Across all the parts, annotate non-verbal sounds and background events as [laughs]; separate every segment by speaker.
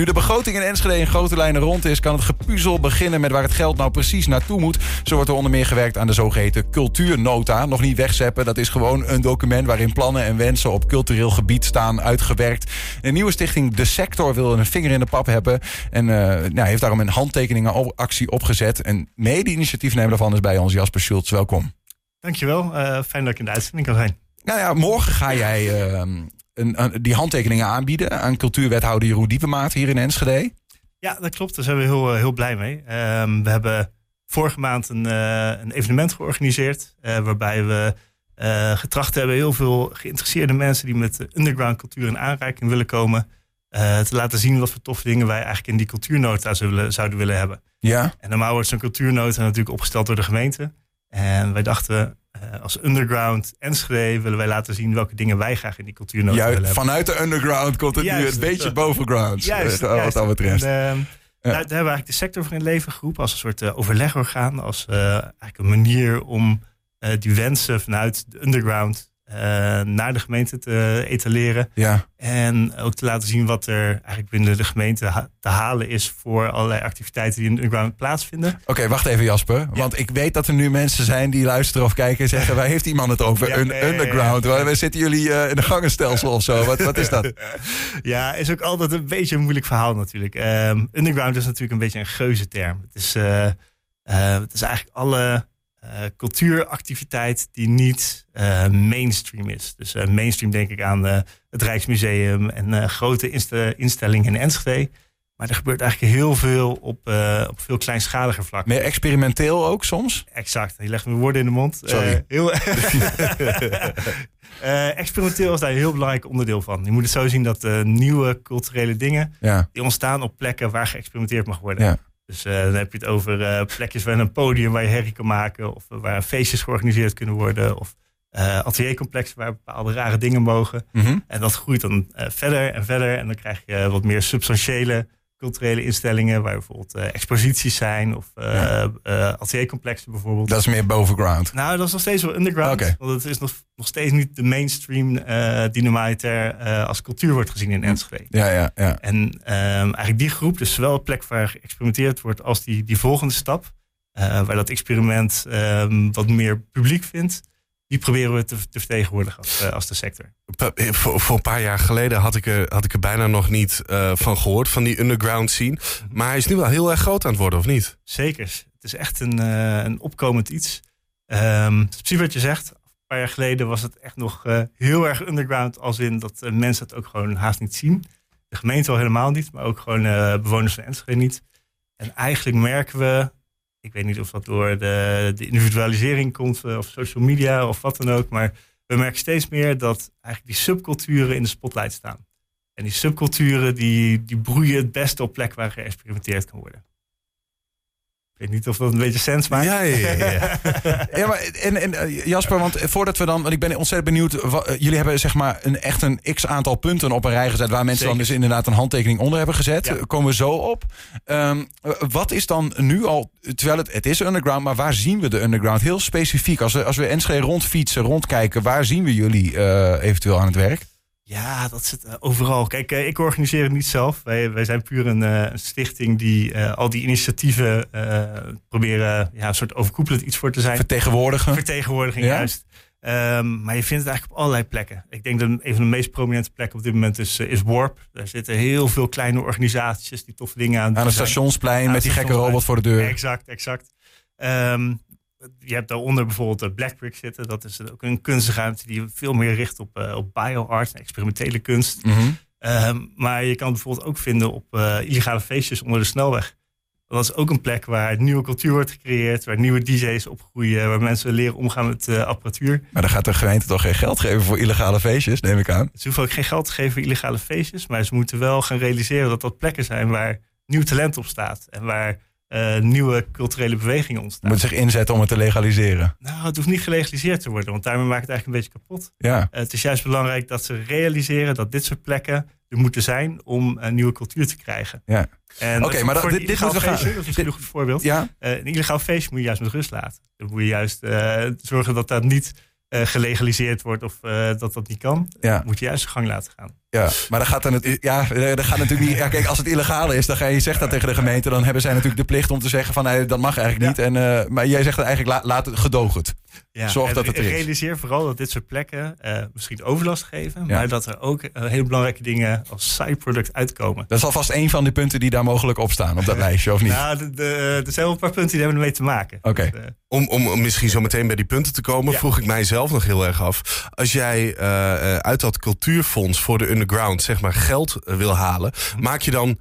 Speaker 1: Nu de begroting in Enschede in grote lijnen rond is, kan het gepuzzel beginnen met waar het geld nou precies naartoe moet. Zo wordt er onder meer gewerkt aan de zogeheten cultuurnota. Nog niet wegzeppen, dat is gewoon een document waarin plannen en wensen op cultureel gebied staan uitgewerkt. Een nieuwe stichting De Sector wil een vinger in de pap hebben en uh, nou, heeft daarom een handtekeningenactie opgezet. En mede-initiatiefnemer daarvan is bij ons Jasper Schultz. Welkom.
Speaker 2: Dankjewel, uh, fijn dat ik in de uitzending kan zijn.
Speaker 1: Nou ja, morgen ga jij uh, een, die handtekeningen aanbieden aan cultuurwethouder Jeroen Diepenmaat hier in Enschede.
Speaker 2: Ja, dat klopt. Daar zijn we heel, heel blij mee. Uh, we hebben vorige maand een, een evenement georganiseerd waarbij we getracht hebben heel veel geïnteresseerde mensen die met underground cultuur in aanraking willen komen, te laten zien wat voor toffe dingen wij eigenlijk in die cultuurnota zouden willen hebben.
Speaker 1: Ja.
Speaker 2: En normaal wordt zo'n cultuurnota natuurlijk opgesteld door de gemeente. En wij dachten, uh, als underground Enschede willen wij laten zien welke dingen wij graag in die cultuurnota willen hebben.
Speaker 1: Vanuit de underground komt het nu een beetje bovenground.
Speaker 2: Juist,
Speaker 1: uh, wat dat betreft.
Speaker 2: En, uh, ja. daar, daar, hebben we eigenlijk de sector voor in leven geroepen als een soort uh, overlegorgaan. Als eigenlijk een manier om die wensen vanuit de underground naar de gemeente te etaleren.
Speaker 1: Ja.
Speaker 2: En ook te laten zien wat er eigenlijk binnen de gemeente ha te halen is voor allerlei activiteiten die in de underground plaatsvinden.
Speaker 1: Oké, okay, wacht even Jasper. Ja. Want ik weet dat er nu mensen zijn die luisteren of kijken en zeggen: waar heeft iemand het over? Ja, een nee, underground. Ja, Waar zitten jullie uh, in een gangenstelsel of zo? Wat, wat is dat? [laughs]
Speaker 2: ja, is ook altijd een beetje een moeilijk verhaal natuurlijk. Um, underground is natuurlijk een beetje een geuze term. Het is, uh, het is eigenlijk alle uh, cultuuractiviteit die niet uh, mainstream is. Dus uh, mainstream denk ik aan het Rijksmuseum en grote inst instellingen in Enschede. Maar er gebeurt eigenlijk heel veel op, op veel kleinschaliger vlak.
Speaker 1: Meer experimenteel ook soms?
Speaker 2: Exact. Je legt me woorden in de mond.
Speaker 1: Sorry.
Speaker 2: heel [laughs] experimenteel is daar een heel belangrijk onderdeel van. Je moet het zo zien dat nieuwe culturele dingen...
Speaker 1: Ja.
Speaker 2: die ontstaan op plekken waar geëxperimenteerd mag worden.
Speaker 1: Ja.
Speaker 2: Dus uh, dan heb je het over uh, plekjes waar een podium waar je herrie kan maken. Of waar feestjes georganiseerd kunnen worden. Of ateliercomplexen waar bepaalde rare dingen mogen.
Speaker 1: Mm -hmm.
Speaker 2: En dat groeit dan verder en verder. En dan krijg je wat meer substantiële culturele instellingen. Waar bijvoorbeeld exposities zijn. Of ja. ateliercomplexen bijvoorbeeld.
Speaker 1: Dat is meer bovenground.
Speaker 2: Nou, dat is nog steeds wel underground.
Speaker 1: Okay.
Speaker 2: Want het is nog, nog steeds niet de mainstream die normaliter als cultuur wordt gezien in Enschede.
Speaker 1: Ja, ja, ja.
Speaker 2: En um, eigenlijk die groep, dus zowel een plek waar geëxperimenteerd wordt als die, die volgende stap, uh, waar dat experiment um, wat meer publiek vindt, die proberen we te, te vertegenwoordigen als, uh, als de sector.
Speaker 3: Voor, voor, een paar jaar geleden had ik er, had ik er bijna nog niet uh, van gehoord, van die underground scene. Maar hij is nu wel heel erg groot aan het worden, of niet?
Speaker 2: Zeker. Het is echt een, een opkomend iets. Um, precies wat je zegt. Een paar jaar geleden was het echt nog heel erg underground, als in dat mensen het ook gewoon haast niet zien. De gemeente al helemaal niet, maar ook gewoon bewoners van Enschede niet. En eigenlijk merken we, ik weet niet of dat door de, de individualisering komt, of social media of wat dan ook, maar we merken steeds meer dat eigenlijk die subculturen in de spotlight staan. En die subculturen die, die broeien het beste op plek waar geëxperimenteerd kan worden. Ik weet niet of dat een beetje sens maakt.
Speaker 1: Ja, ja, ja. ja. [laughs] maar en, en Jasper, want voordat we dan, want ik ben ontzettend benieuwd. Wat, jullie hebben zeg maar een echt een x aantal punten op een rij gezet waar mensen
Speaker 2: Zeker.
Speaker 1: dan dus inderdaad een handtekening onder hebben gezet.
Speaker 2: Ja.
Speaker 1: Komen we zo op. Um, wat is dan nu al, terwijl het, het is underground, maar waar zien we de underground? Heel specifiek. Als we, als we Enschede rondfietsen, rondkijken, waar zien we jullie uh, eventueel aan het werk?
Speaker 2: Ja, dat zit uh, overal. Kijk, uh, ik organiseer het niet zelf. Wij, wij zijn puur een, uh, een stichting die al die initiatieven proberen ja, een soort overkoepelend iets voor te zijn.
Speaker 1: Vertegenwoordigen.
Speaker 2: Vertegenwoordiging,
Speaker 1: Ja?
Speaker 2: juist. Um, maar je vindt het eigenlijk op allerlei plekken. Ik denk dat een van de meest prominente plekken op dit moment is, is Warp. Daar zitten heel veel kleine organisaties die toffe dingen aan
Speaker 1: Aan
Speaker 2: doen
Speaker 1: het
Speaker 2: zijn.
Speaker 1: stationsplein
Speaker 2: Aan
Speaker 1: met
Speaker 2: het
Speaker 1: die gekke robot voor de deur.
Speaker 2: Exact, exact. Um, je hebt daaronder bijvoorbeeld de Blackbrick zitten. Dat is ook een kunstruimte die veel meer richt op, uh, op bioart en experimentele kunst.
Speaker 1: Mm -hmm.
Speaker 2: um, maar je kan het bijvoorbeeld ook vinden op uh, illegale feestjes onder de snelweg. Dat is ook een plek waar nieuwe cultuur wordt gecreëerd, waar nieuwe DJ's opgroeien, waar mensen leren omgaan met uh, apparatuur.
Speaker 1: Maar dan gaat de gemeente toch geen geld geven voor illegale feestjes, neem ik aan.
Speaker 2: Ze hoeven ook geen geld te geven voor illegale feestjes, maar ze moeten wel gaan realiseren dat dat plekken zijn waar nieuw talent op staat en waar uh, nieuwe culturele bewegingen ontstaan.
Speaker 1: Moet zich inzetten om het te legaliseren.
Speaker 2: Nou, het hoeft niet gelegaliseerd te worden, want daarmee maakt het eigenlijk een beetje kapot.
Speaker 1: Ja.
Speaker 2: Uh, het is juist belangrijk dat ze realiseren dat dit soort plekken er moeten zijn om een nieuwe cultuur te krijgen.
Speaker 1: Ja.
Speaker 2: Oké,
Speaker 1: okay, maar dat, dit, dit
Speaker 2: moet
Speaker 1: we gaan.
Speaker 2: Dat is een goed voorbeeld.
Speaker 1: Ja.
Speaker 2: Uh, een illegaal feestje moet je juist met rust laten. Dan moet je juist zorgen dat dat niet gelegaliseerd wordt of dat dat niet kan.
Speaker 1: Ja.
Speaker 2: Moet je juist de gang laten gaan.
Speaker 1: Ja, maar dan gaat, dan het, ja, dat gaat natuurlijk niet. Ja, kijk, als het illegaal is, dan ga je zegt dat tegen de gemeente. Dan hebben zij natuurlijk de plicht om te zeggen van nee, dat mag eigenlijk niet. En, uh, maar jij zegt dan eigenlijk la, laat het gedoog het.
Speaker 2: Ja,
Speaker 1: Zorg dat het er is.
Speaker 2: Realiseer vooral dat dit soort plekken uh, misschien overlast geven. Maar dat er ook uh, hele belangrijke dingen als side product uitkomen.
Speaker 1: Dat is alvast een van die punten die daar mogelijk op staan op dat [laughs] lijstje, of niet?
Speaker 2: Nou, de, de, er zijn wel een paar punten die hebben ermee te maken.
Speaker 1: Oké.
Speaker 3: Okay. Dus, om, om misschien zo meteen bij die punten te komen, ja. vroeg ik mijzelf nog heel erg af. Als jij uit dat cultuurfonds voor de underground zeg maar geld wil halen, maak je dan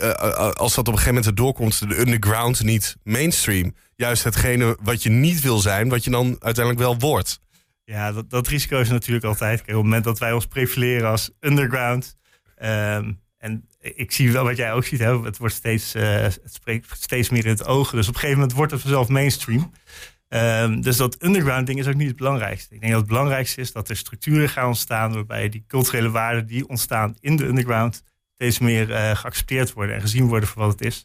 Speaker 3: uh, als dat op een gegeven moment erdoor komt, de underground niet mainstream. Juist hetgene wat je niet wil zijn, wat je dan uiteindelijk wel wordt.
Speaker 2: Ja, dat, dat risico is natuurlijk altijd. Op het moment dat wij ons profileren als underground. Um, en ik zie wel wat jij ook ziet. Hè, het wordt steeds, het spreekt steeds meer in het oog. Dus op een gegeven moment wordt het vanzelf mainstream. Um, dus dat underground ding is ook niet het belangrijkste. Ik denk dat het belangrijkste is dat er structuren gaan ontstaan waarbij die culturele waarden die ontstaan in de underground steeds meer uh, geaccepteerd worden en gezien worden voor wat het is.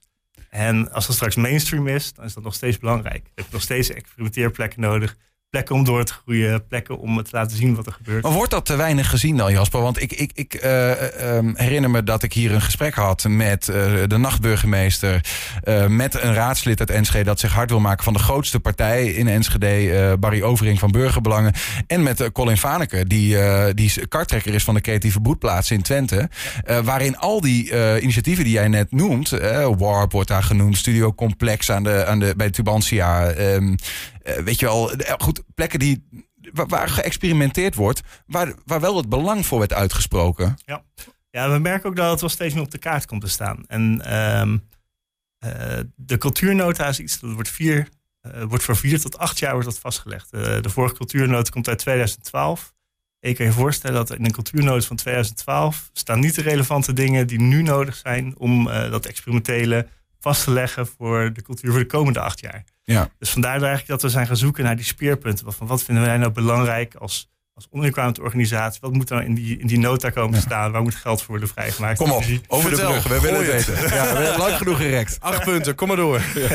Speaker 2: En als dat straks mainstream is, dan is dat nog steeds belangrijk. Je hebt nog steeds experimenteerplekken nodig. Plekken om door te groeien, plekken om te laten zien wat er gebeurt.
Speaker 1: Maar wordt dat te weinig gezien dan, Jasper? Want ik, ik, ik uh, um, herinner me dat ik hier een gesprek had met uh, de nachtburgemeester. Met een raadslid uit Enschede dat zich hard wil maken van de grootste partij in Enschede. Barry Overing van Burgerbelangen. En met Colin Vaneke, die, die is van de creatieve broedplaats in Twente. waarin al die initiatieven die jij net noemt. Warp wordt daar genoemd, Studio Complex aan de, aan de, bij Tubantia. Um, weet je wel, goed, plekken die, waar, geëxperimenteerd wordt, waar, waar wel het belang voor werd uitgesproken.
Speaker 2: Ja. ja, we merken ook dat het wel steeds meer op de kaart komt te staan. En um, uh, de cultuurnota is iets dat wordt, vier, wordt voor vier tot acht jaar wordt dat vastgelegd. De vorige cultuurnota komt uit 2012. En je kan je voorstellen dat in een cultuurnota van 2012 staan niet de relevante dingen die nu nodig zijn om dat experimentele vast te leggen voor de cultuur voor de komende acht jaar.
Speaker 1: Ja.
Speaker 2: Dus vandaar eigenlijk dat we zijn gaan zoeken naar die speerpunten. Van wat vinden wij nou belangrijk als, als underground organisatie? Wat moet er in die, in die nota komen te staan? Waar moet geld voor worden vrijgemaakt?
Speaker 1: Kom op, over
Speaker 3: Vertel,
Speaker 1: de brug. We willen het weten. Ja, we hebben lang genoeg gerekt.
Speaker 3: Acht punten, kom maar door.
Speaker 2: Ja.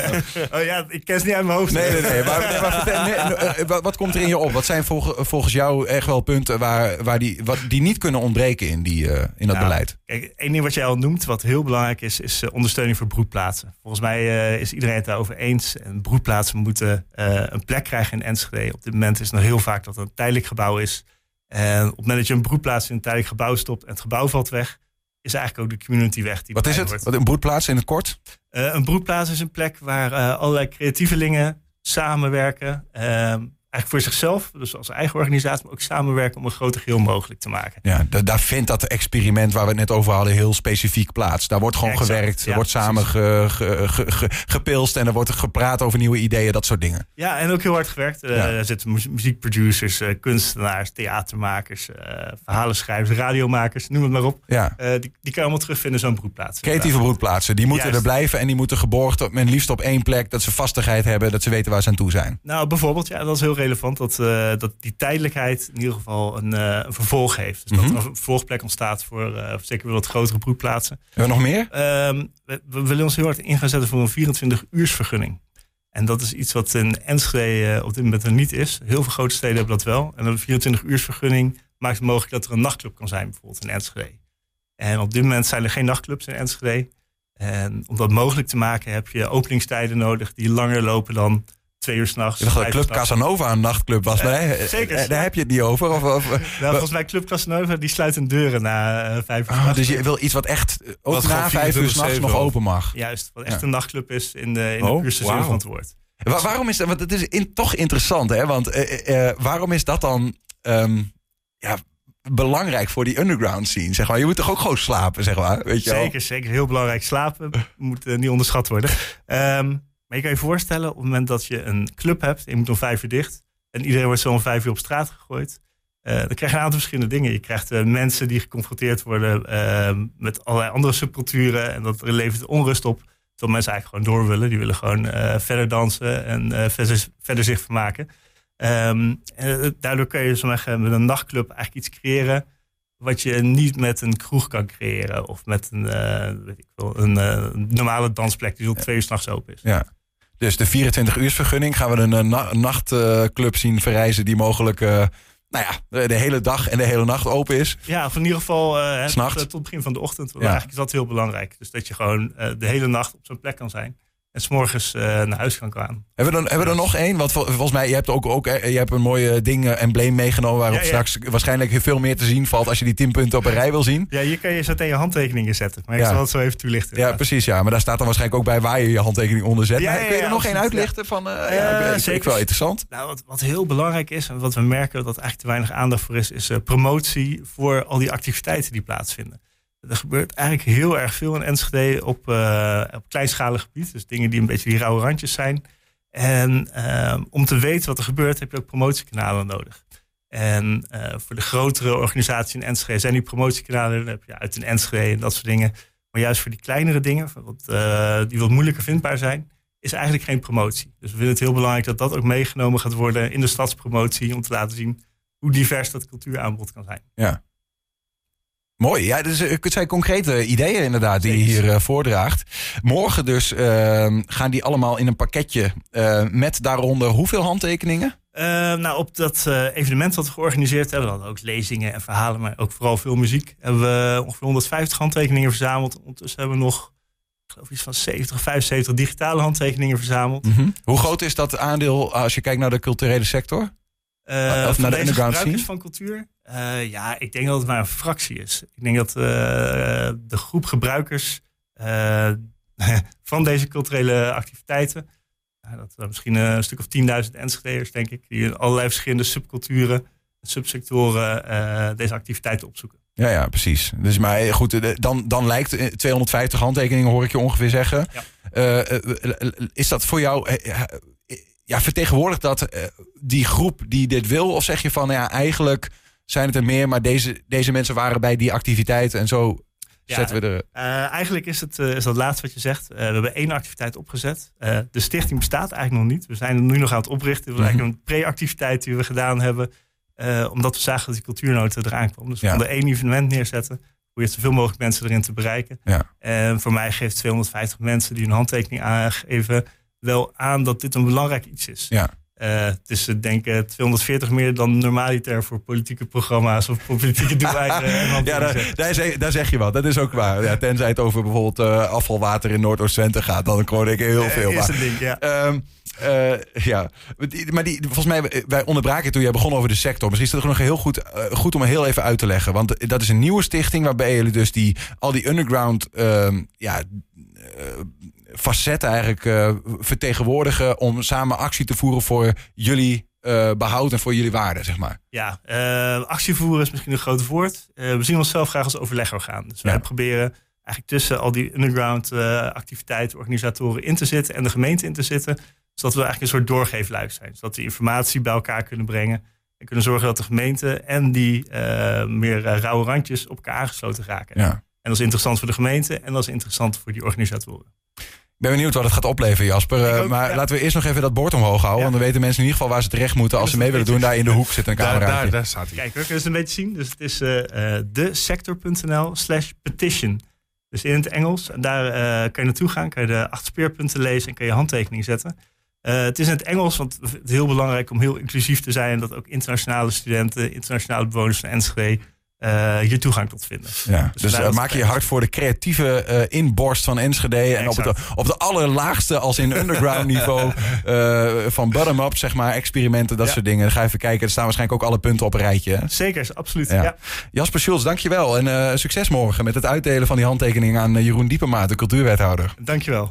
Speaker 2: Oh ja, ik ken ze niet uit mijn hoofd.
Speaker 1: Nee, nee, nee. Maar, nee, maar vertel, nee, wat, wat komt er in je op? Wat zijn volgens, volgens jou echt wel punten waar, waar die, wat, die niet kunnen ontbreken in, die, uh, in dat
Speaker 2: nou,
Speaker 1: beleid?
Speaker 2: Kijk, één ding wat jij al noemt, wat heel belangrijk is, is uh, ondersteuning voor broedplaatsen. Volgens mij uh, is iedereen het daarover eens. En broedplaatsen moeten een plek krijgen in Enschede. Op dit moment is het nog heel vaak dat het een tijdelijk gebouw is. En op het moment dat je een broedplaats in een tijdelijk gebouw stopt en het gebouw valt weg, is eigenlijk ook de community weg. Die
Speaker 1: Wat is het?
Speaker 2: Wordt.
Speaker 1: Wat, een broedplaats in het kort?
Speaker 2: Uh, een broedplaats is een plek waar uh, allerlei creatievelingen samenwerken. Uh, eigenlijk voor zichzelf, dus als eigen organisatie, maar ook samenwerken om een groter geheel mogelijk te maken.
Speaker 1: Ja, daar vindt dat experiment waar we het net over hadden heel specifiek plaats. Daar wordt gewoon
Speaker 2: Exact,
Speaker 1: gewerkt, er
Speaker 2: ja,
Speaker 1: wordt samen ge, ge, ge, gepilst en er wordt gepraat over nieuwe ideeën, dat soort dingen.
Speaker 2: Ja, en ook heel hard gewerkt. Uh,
Speaker 1: Ja.
Speaker 2: Er zitten mu- muziekproducers, uh, kunstenaars, theatermakers, uh, verhalenschrijvers, radiomakers, noem het maar op.
Speaker 1: Ja.
Speaker 2: Die, die kan je allemaal terugvinden in zo'n broedplaats.
Speaker 1: Creatieve broedplaatsen, die moeten
Speaker 2: Juist.
Speaker 1: er blijven en die moeten geborgd, op, men liefst op één plek, dat ze vastigheid hebben, dat ze weten waar ze aan toe zijn.
Speaker 2: Nou, bijvoorbeeld, ja, dat is heel relevant dat, uh, dat die tijdelijkheid in ieder geval een, uh, een vervolg heeft. Dus
Speaker 1: Mhm.
Speaker 2: dat er een vervolgplek ontstaat voor uh, zeker wat grotere broedplaatsen.
Speaker 1: Hebben we nog meer?
Speaker 2: Um, we, we, willen ons heel hard in gaan zetten voor een 24-uursvergunning. En dat is iets wat in Enschede op dit moment er niet is. Heel veel grote steden hebben dat wel. En een 24-uursvergunning maakt het mogelijk dat er een nachtclub kan zijn, bijvoorbeeld in Enschede. En op dit moment zijn er geen nachtclubs in Enschede. En om dat mogelijk te maken heb je openingstijden nodig die langer lopen dan twee uur s'nachts.
Speaker 1: Ik dacht dat Club Casanova een nachtclub was. Maar nee,
Speaker 2: zeker.
Speaker 1: Daar heb je het niet over. Of, of,
Speaker 2: nou, volgens mij Club Casanova die sluit hun deuren na uh, vijf uur.
Speaker 1: Oh, dus je wil iets wat echt ook
Speaker 3: Wat
Speaker 1: na vijf uur s'nachts nog open mag.
Speaker 2: Juist, wat echt ja. een nachtclub is in de, in
Speaker 3: oh,
Speaker 2: de puurste
Speaker 3: wow.
Speaker 2: zin van het woord.
Speaker 1: Waar, waarom is dat? Want het is in, toch interessant, hè? Want uh, uh, waarom is dat dan um, ja, belangrijk voor die underground scene? Zeg maar, je moet toch ook gewoon slapen, zeg maar. Weet je
Speaker 2: zeker,
Speaker 1: wel?
Speaker 2: zeker. Heel belangrijk. Slapen moet uh, niet onderschat worden. Um, maar je kan je voorstellen, op het moment dat je een club hebt, je moet om vijf uur dicht, en iedereen wordt zo om vijf uur op straat gegooid, uh, dan krijg je een aantal verschillende dingen. Je krijgt uh, mensen die geconfronteerd worden uh, met allerlei andere subculturen, en dat levert onrust op. Terwijl mensen eigenlijk gewoon door willen. Die willen gewoon uh, verder dansen en verder, verder, zich vermaken. Um, en daardoor kun je zo zeggen, met een nachtclub eigenlijk iets creëren wat je niet met een kroeg kan creëren. Of met een, weet ik wel, een normale dansplek die tot twee uur s'nachts open is.
Speaker 1: Ja. Dus de 24 uursvergunning gaan we een, een nachtclub zien verrijzen die mogelijk uh, nou ja, de hele dag en de hele nacht open is.
Speaker 2: Ja, of in ieder geval uh, tot, het begin van de ochtend. Want Eigenlijk is dat heel belangrijk. Dus dat je gewoon uh, de hele nacht op zo'n plek kan zijn. En s'morgens uh, naar huis kan gaan.
Speaker 1: Hebben we er, hebben we er nog één? Want volgens mij, je hebt ook, ook je hebt een mooie ding, embleem meegenomen... waarop ja, ja. straks waarschijnlijk veel meer te zien valt... als je die tien punten op een rij wil zien.
Speaker 2: Ja, hier kan je zo tegen je handtekeningen zetten. Maar ik ja. zal het zo even toelichten.
Speaker 1: Ja, precies. Ja. Maar daar staat dan waarschijnlijk ook bij waar je je handtekening onder zet. kun je er nog één uitlichten? Van, uh, ja, ik, zeker wel interessant.
Speaker 2: Nou, wat, wat heel belangrijk is en wat we merken dat eigenlijk te weinig aandacht voor is... is uh, promotie voor al die activiteiten die plaatsvinden. Er gebeurt eigenlijk heel erg veel in Enschede op, uh, op kleinschalig gebied. Dus dingen die een beetje die rauwe randjes zijn. En uh, om te weten wat er gebeurt, heb je ook promotiekanalen nodig. En uh, voor de grotere organisatie in Enschede zijn die promotiekanalen. Dan heb je uit in Enschede en dat soort dingen. Maar juist voor die kleinere dingen, wat, uh, die wat moeilijker vindbaar zijn, is eigenlijk geen promotie. Dus we vinden het heel belangrijk dat dat ook meegenomen gaat worden in de stadspromotie. Om te laten zien hoe divers dat cultuuraanbod kan zijn.
Speaker 1: Ja. Mooi, ja, dus het zijn concrete ideeën inderdaad die je hier uh, voordraagt. Morgen dus uh, gaan die allemaal in een pakketje uh, met daaronder hoeveel handtekeningen?
Speaker 2: Uh, nou, op dat evenement wat we georganiseerd hebben, we hadden ook lezingen en verhalen, maar ook vooral veel muziek, hebben we ongeveer 150 handtekeningen verzameld. Ondertussen hebben we nog, ik geloof iets van 70, 75 digitale handtekeningen verzameld.
Speaker 1: Mm -hmm. Hoe groot is dat aandeel als je kijkt naar de culturele sector?
Speaker 2: Uh, of naar de underground scene? van cultuur? Uh, ja, ik denk dat het maar een fractie is. Ik denk dat uh, de groep gebruikers [laughs] van deze culturele activiteiten... dat er misschien een stuk of 10.000 Enschede'ers, denk ik... die in allerlei verschillende subculturen, subsectoren deze activiteiten opzoeken.
Speaker 1: Ja, ja, precies. Dus maar goed, dan, dan lijkt 250 handtekeningen, hoor ik je ongeveer zeggen. Ja. is dat voor jou ja, vertegenwoordigt dat uh, die groep die dit wil? Of zeg je van, ja, eigenlijk zijn het er meer, maar deze, deze mensen waren bij die activiteit en zo ja, zetten we er...
Speaker 2: Uh, eigenlijk is het uh, is dat laatste wat je zegt. we hebben één activiteit opgezet. de stichting bestaat eigenlijk nog niet. We zijn er nu nog aan het oprichten. Het was eigenlijk een pre-activiteit die we gedaan hebben. omdat we zagen dat die cultuurnoten eraan kwam. Dus we ja. konden één evenement neerzetten. Hoe je zoveel mogelijk mensen erin te bereiken.
Speaker 1: Ja.
Speaker 2: En voor mij geeft 250 mensen die een handtekening aangeven wel aan dat dit een belangrijk iets is.
Speaker 1: Ja.
Speaker 2: Uh, het is denk ik 240 meer dan normaliter voor politieke programma's of voor politieke [laughs] doeleinden.
Speaker 1: ja, daar, daar, zeg, daar, zeg, je wat. Dat is ook waar. Ja, tenzij het over bijvoorbeeld uh, afvalwater in Noordoost-Twente gaat, dan hoor ik heel veel.
Speaker 2: Uh, is een ding, ja.
Speaker 1: Um, uh, ja, maar die, volgens mij, wij onderbraken toen jij begon over de sector. Misschien is het nog heel goed, goed om heel even uit te leggen. Want dat is een nieuwe stichting waarbij jullie dus die, al die underground uh, ja, facetten eigenlijk uh, vertegenwoordigen om samen actie te voeren voor jullie uh, behoud en voor jullie waarden, zeg maar.
Speaker 2: Ja, uh, actie voeren is misschien een groot woord. we zien onszelf graag als overlegorgaan. Dus wij ja. proberen eigenlijk tussen al die underground activiteiten, organisatoren in te zitten en de gemeente in te zitten, zodat we eigenlijk een soort doorgeefluik zijn. Zodat we informatie bij elkaar kunnen brengen en kunnen zorgen dat de gemeente en die meer rauwe randjes op elkaar aangesloten raken.
Speaker 1: Ja.
Speaker 2: En dat is interessant voor de gemeente en dat is interessant voor die organisatoren.
Speaker 1: Ik ben benieuwd wat het gaat opleveren, Jasper. Ook, maar ja. laten we eerst nog even dat bord omhoog houden. Ja. Want dan weten mensen in ieder geval waar ze terecht moeten als ze mee willen doen. Daar in de hoek zit een camera.
Speaker 3: Daar, daar, daar staat hij.
Speaker 2: Kijk, we kunnen het een beetje zien. Dus het is uh, uh, desector.nl slash petition. Dus in het Engels. En daar uh, kan je naartoe gaan. Kan je de acht speerpunten lezen en kan je handtekening zetten. het is in het Engels, want het is heel belangrijk om heel inclusief te zijn. En dat ook internationale studenten, internationale bewoners van Enschede uh, hier toegang tot vinden.
Speaker 1: Ja, dus, dus uh, maak je je hard voor de creatieve uh, inborst van Enschede. Ja, en op de, op de allerlaagste, als in underground niveau, [laughs] van bottom-up, zeg maar, experimenten, dat ja. soort dingen. Dan ga je even kijken. Er staan waarschijnlijk ook alle punten op een rijtje. Hè?
Speaker 2: Zeker, absoluut. Ja. Ja.
Speaker 1: Jasper Schulz, dankjewel. En succes morgen met het uitdelen van die handtekening aan Jeroen Diepema, de cultuurwethouder.
Speaker 2: Dankjewel.